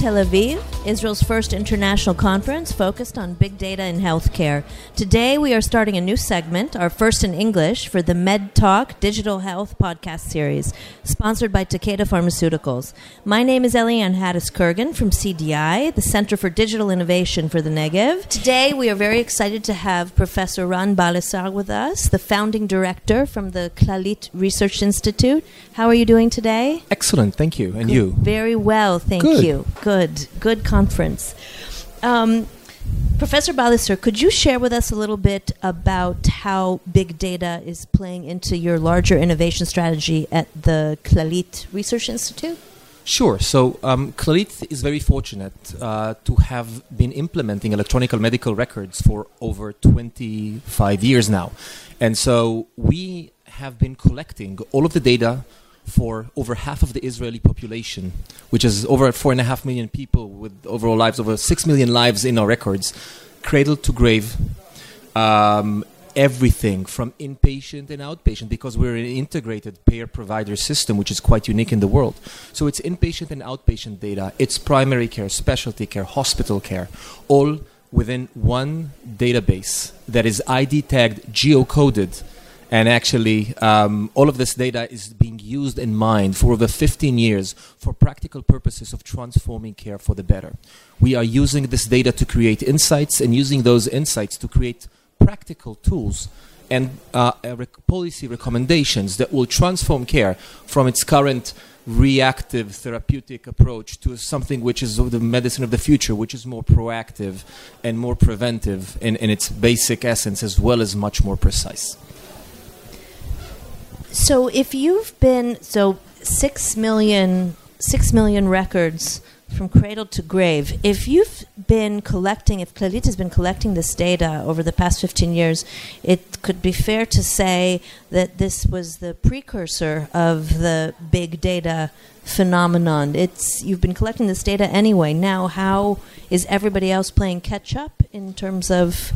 Tel Aviv, Israel's first international conference focused on big data in healthcare. Today we are starting a new segment, our first in English, for the Med Talk Digital Health podcast series, sponsored by Takeda Pharmaceuticals. My name is Eliane Hattis Kurgan from CDI, the Center for Digital Innovation for the Negev. Today we are very excited to have Professor Ran Balicer with us, the founding director from the Clalit Research Institute. How are you doing today? Excellent, thank you. And Good. you? Very well, thank Good. you. Good, good conference. Um, Professor Balicer, could you share with us a little bit about how big data is playing into your larger innovation strategy at the Clalit Research Institute? Sure. So, um, Clalit is very fortunate uh, to have been implementing electronic medical records for over 25 years now. And so, we have been collecting all of the data for over half of the Israeli population, which is over four and a half million people with overall lives, over six million lives in our records, cradle to grave. Um, everything from inpatient and outpatient because we're an integrated payer provider system which is quite unique in the world so it's inpatient and outpatient data it's primary care specialty care hospital care all within one database that is id tagged geocoded and actually um, all of this data is used in mind for over 15 years for practical purposes of transforming care for the better we are using this data to create insights and using those insights to create practical tools and uh, uh, rec- policy recommendations that will transform care from its current reactive therapeutic approach to something which is the medicine of the future, which is more proactive and more preventive in, in its basic essence, as well as much more precise. So, if you've been so six million six million records from cradle to grave. If you've been collecting, if Clalit has been collecting this data over the past 15 years, it could be fair to say that this was the precursor of the big data phenomenon. It's you've been collecting this data anyway. Now, how is everybody else playing catch up in terms of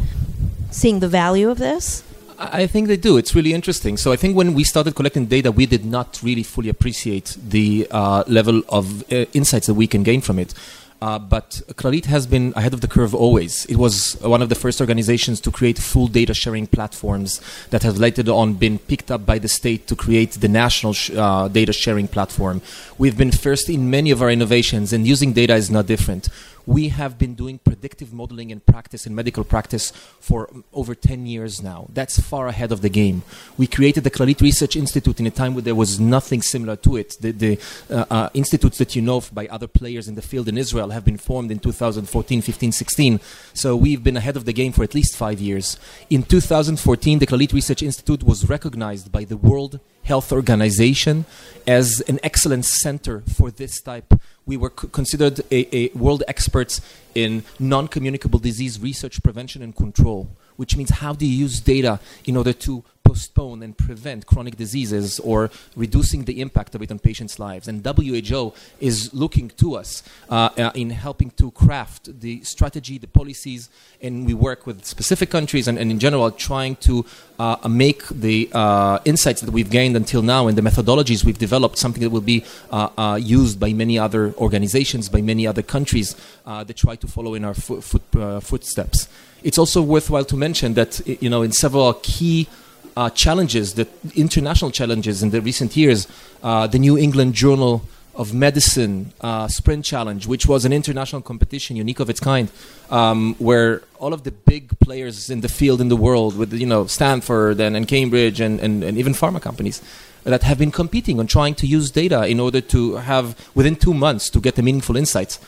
seeing the value of this? I think they do. It's really interesting. So I think when we started collecting data, we did not really fully appreciate the uh, level of uh, insights that we can gain from it. Uh, but Clalit has been ahead of the curve always. It was one of the first organizations to create full data sharing platforms that have later on been picked up by the state to create the national sh- uh, data sharing platform. We've been first in many of our innovations, and using data is not different we have been doing predictive modeling in practice in medical practice for over 10 years now. That's far ahead of the game. We created the clalit research institute in a time where there was nothing similar to it. The, the uh, uh, institutes that you know by other players in the field in israel have been formed in 2014 15 16 so we've been ahead of the game for at least five years. In 2014 the clalit research institute was recognized by the world health organization as an excellence center for this type. We were c- considered a, a world experts in non-communicable disease research, prevention, and control, which means how do you use data in order to postpone and prevent chronic diseases or reducing the impact of it on patients' lives. And WHO is looking to us uh, uh, in helping to craft the strategy, the policies, and we work with specific countries and, and in general trying to uh, make the uh, insights that we've gained until now and the methodologies we've developed something that will be uh, used by many other organizations, by many other countries that try to follow in our fo- foot, footsteps. It's also worthwhile to mention that you know in several key uh, challenges, the international challenges in the recent years, uh, the New England Journal of Medicine uh, Sprint Challenge, which was an international competition, unique of its kind, um, where all of the big players in the field in the world, with you know Stanford and, and Cambridge and, and, and even pharma companies, that have been competing on trying to use data in order to have within two months to get the meaningful insights.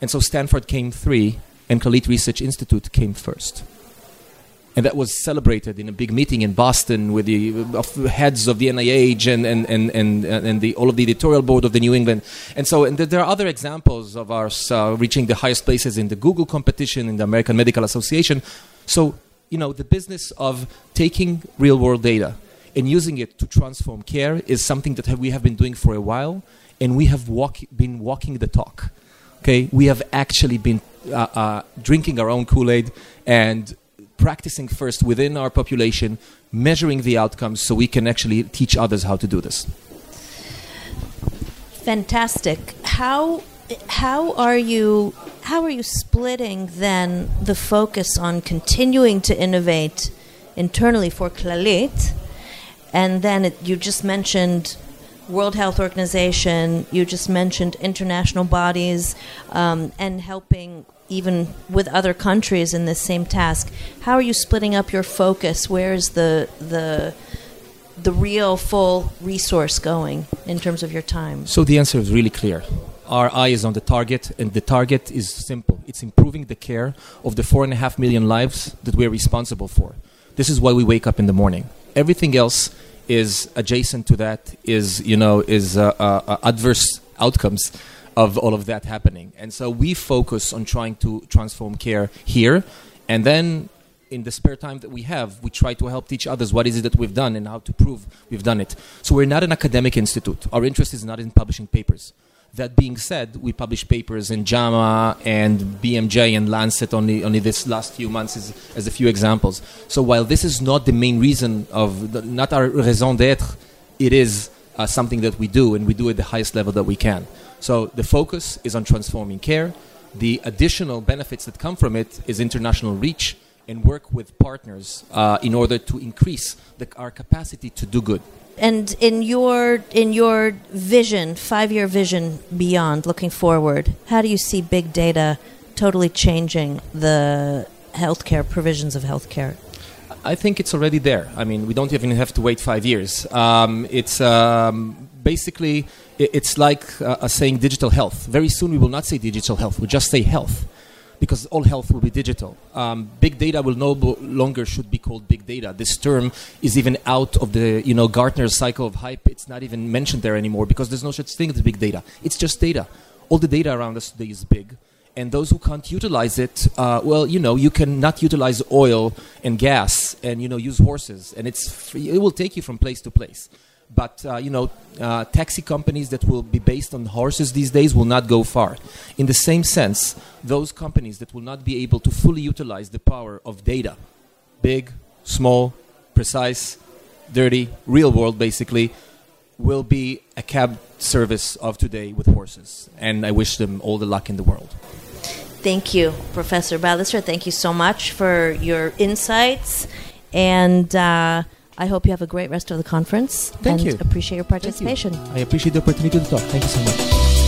And so Stanford came three, and Clalit Research Institute came first and that was celebrated in a big meeting in Boston with the heads of the NIH and and, and, and, and the, all of the editorial board of the New England. And so and there are other examples of ours uh, reaching the highest places in the Google competition, in the American Medical Association. So, you know, the business of taking real world data and using it to transform care is something that we have been doing for a while, and we have walk, been walking the talk. Okay, we have actually been uh, uh, drinking our own Kool Aid and practicing first within our population, measuring the outcomes so we can actually teach others how to do this. Fantastic. How how are you how are you splitting then the focus on continuing to innovate internally for Clalit, and then it, you just mentioned World Health Organization, you just mentioned international bodies, um, and helping even with other countries in this same task. How are you splitting up your focus? Where is the the the real full resource going in terms of your time? So the answer is really clear. Our eye is on the target, and the target is simple. It's improving the care of the four and a half million lives that we're responsible for. This is why we wake up in the morning. Everything else is adjacent to that. Is you know is uh, uh, uh adverse outcomes of all of that happening. And so we focus on trying to transform care here, and then in the spare time that we have, we try to help teach others what is it that we've done and how to prove we've done it. So we're not an academic institute. Our interest is not in publishing papers. That being said, we publish papers in JAMA and BMJ and Lancet only, only this last few months as, as a few examples. So while this is not the main reason of, the, not our raison d'etre, it is uh, something that we do and we do at the highest level that we can. So the focus is on transforming care. The additional benefits that come from it is international reach and work with partners uh, in order to increase the, our capacity to do good. And in your in your vision, five year vision beyond, looking forward, how do you see big data totally changing the healthcare provisions of healthcare? I think it's already there. I mean, we don't even have to wait five years. Um, it's um, basically it's like uh, saying digital health. Very soon we will not say digital health; we just say health because all health will be digital. Um, big data will no longer should be called big data. This term is even out of the you know Gartner's cycle of hype. It's not even mentioned there anymore because there's no such thing as big data. It's just data. All the data around us today is big. And those who can't utilize it, uh, well, you know, you cannot utilize oil and gas and, you know, use horses. And it's it will take you from place to place. But uh, you know, uh, taxi companies that will be based on horses these days will not go far. In the same sense, those companies that will not be able to fully utilize the power of data, big, small, precise, dirty, real world, basically, will be a cab service of today with horses. And I wish them all the luck in the world. Thank you, Professor Balicer. Thank you so much for your insights and. Uh, I hope you have a great rest of the conference. Thank and you. Appreciate your participation. You. I appreciate the opportunity to talk. Thank you so much.